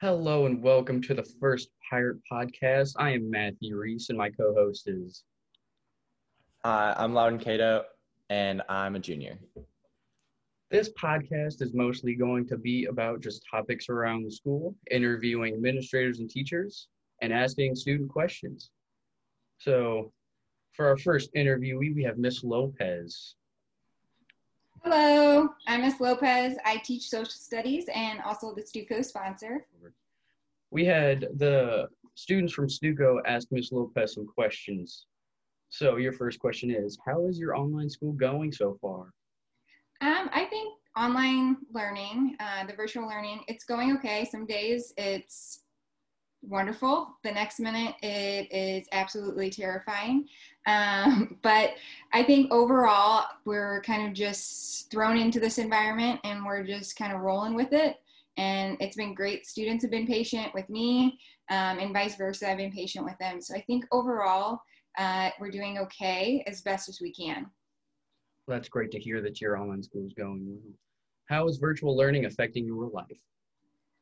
Hello and welcome to the first Pirate Podcast. I am Matthew Reese and my co-host is Hi, I'm Loudon Cato, and I'm a junior. this podcast is mostly going to be about just topics around the school, interviewing administrators and teachers, and asking student questions. So for our first interviewee, we have Miss Lopez. Hello, I'm Ms. Lopez. I teach social studies and also the Stu co-sponsor. We had the students from Stuco ask Ms. Lopez some questions. So your first question is, how is your online school going so far? Um, I think online learning, uh, the virtual learning, it's going okay. Some days it's wonderful. The next minute it is absolutely terrifying. Um, but I think overall we're kind of just thrown into this environment and we're just kind of rolling with it. And it's been great. Students have been patient with me um, and vice versa. I've been patient with them. So I think overall uh, we're doing okay as best as we can. Well, that's great to hear that your online school is going well. How is virtual learning affecting your life?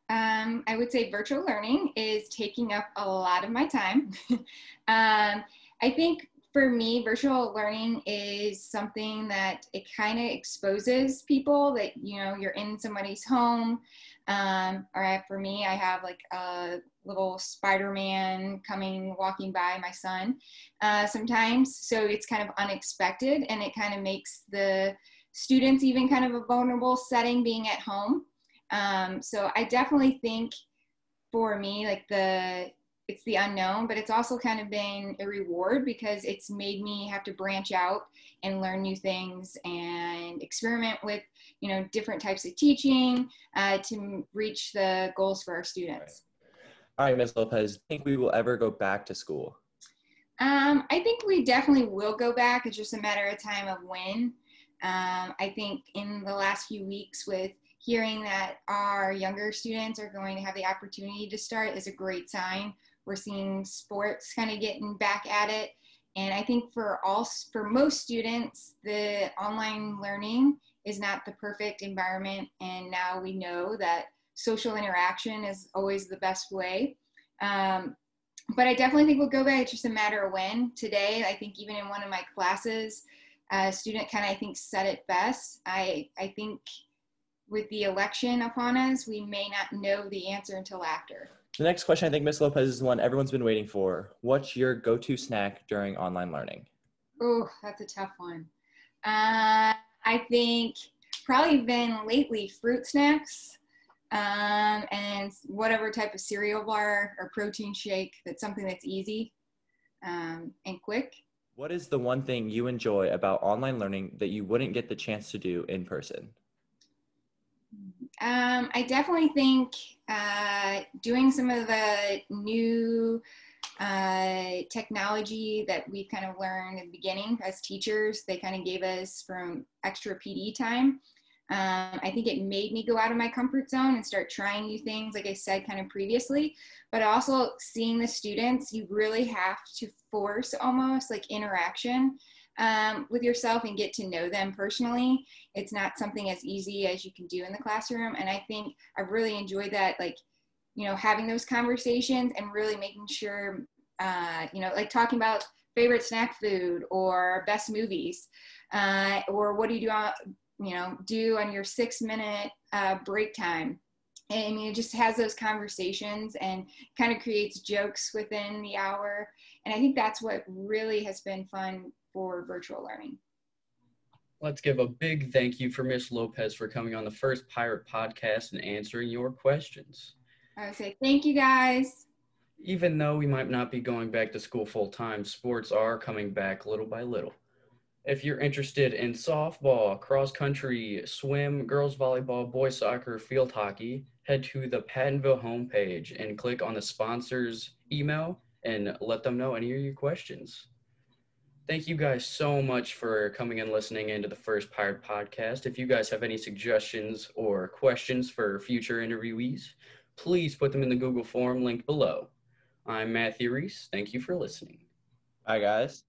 Um, I would say virtual learning is taking up a lot of my time. um, I think for me, virtual learning is something that it kind of exposes people that, you know, you're in somebody's home. Um, or for me, I have like a little Spider-Man coming, walking by my son uh, sometimes. So it's kind of unexpected and it kind of makes the students even kind of a vulnerable setting being at home. Um, so I definitely think for me, like the it's the unknown, but it's also kind of been a reward because it's made me have to branch out and learn new things and experiment with you know different types of teaching uh, to reach the goals for our students. All right, Ms. Lopez, think we will ever go back to school? Um, I think we definitely will go back. It's just a matter of time of when. Um, I think in the last few weeks with hearing that our younger students are going to have the opportunity to start is a great sign. We're seeing sports kind of getting back at it. And I think for all, for most students, the online learning is not the perfect environment. And now we know that social interaction is always the best way. Um, but I definitely think we'll go back. It's just a matter of when. Today, I think even in one of my classes, a student kind of I think said it best. I I think with the election upon us, we may not know the answer until after. The next question, I think, Ms. Lopez, is one everyone's been waiting for. What's your go to snack during online learning? Oh, that's a tough one. Uh, I think probably been lately fruit snacks um, and whatever type of cereal bar or protein shake that's something that's easy um, and quick. What is the one thing you enjoy about online learning that you wouldn't get the chance to do in person? Um, I definitely think uh, doing some of the new uh, technology that we've kind of learned at the beginning as teachers, they kind of gave us from extra PD time. Um, I think it made me go out of my comfort zone and start trying new things, like I said kind of previously. But also seeing the students, you really have to force almost like interaction um, with yourself and get to know them personally. It's not something as easy as you can do in the classroom. And I think I've really enjoyed that, like, you know, having those conversations and really making sure, uh, you know, like talking about favorite snack food or best movies uh, or what do you do, on, you know, do on your six minute uh, break time. And it just has those conversations and kind of creates jokes within the hour. And I think that's what really has been fun for virtual learning. Let's give a big thank you for Miss Lopez for coming on the first Pirate Podcast and answering your questions. I would say thank you guys. Even though we might not be going back to school full time, sports are coming back little by little. If you're interested in softball, cross country, swim, girls volleyball, boys soccer, field hockey, head to the Pattonville homepage and click on the sponsors email and let them know any of your questions. Thank you guys so much for coming and listening into the first Pirate Podcast. If you guys have any suggestions or questions for future interviewees, please put them in the Google form link below. I'm Matthew Reese. Thank you for listening. Bye, guys.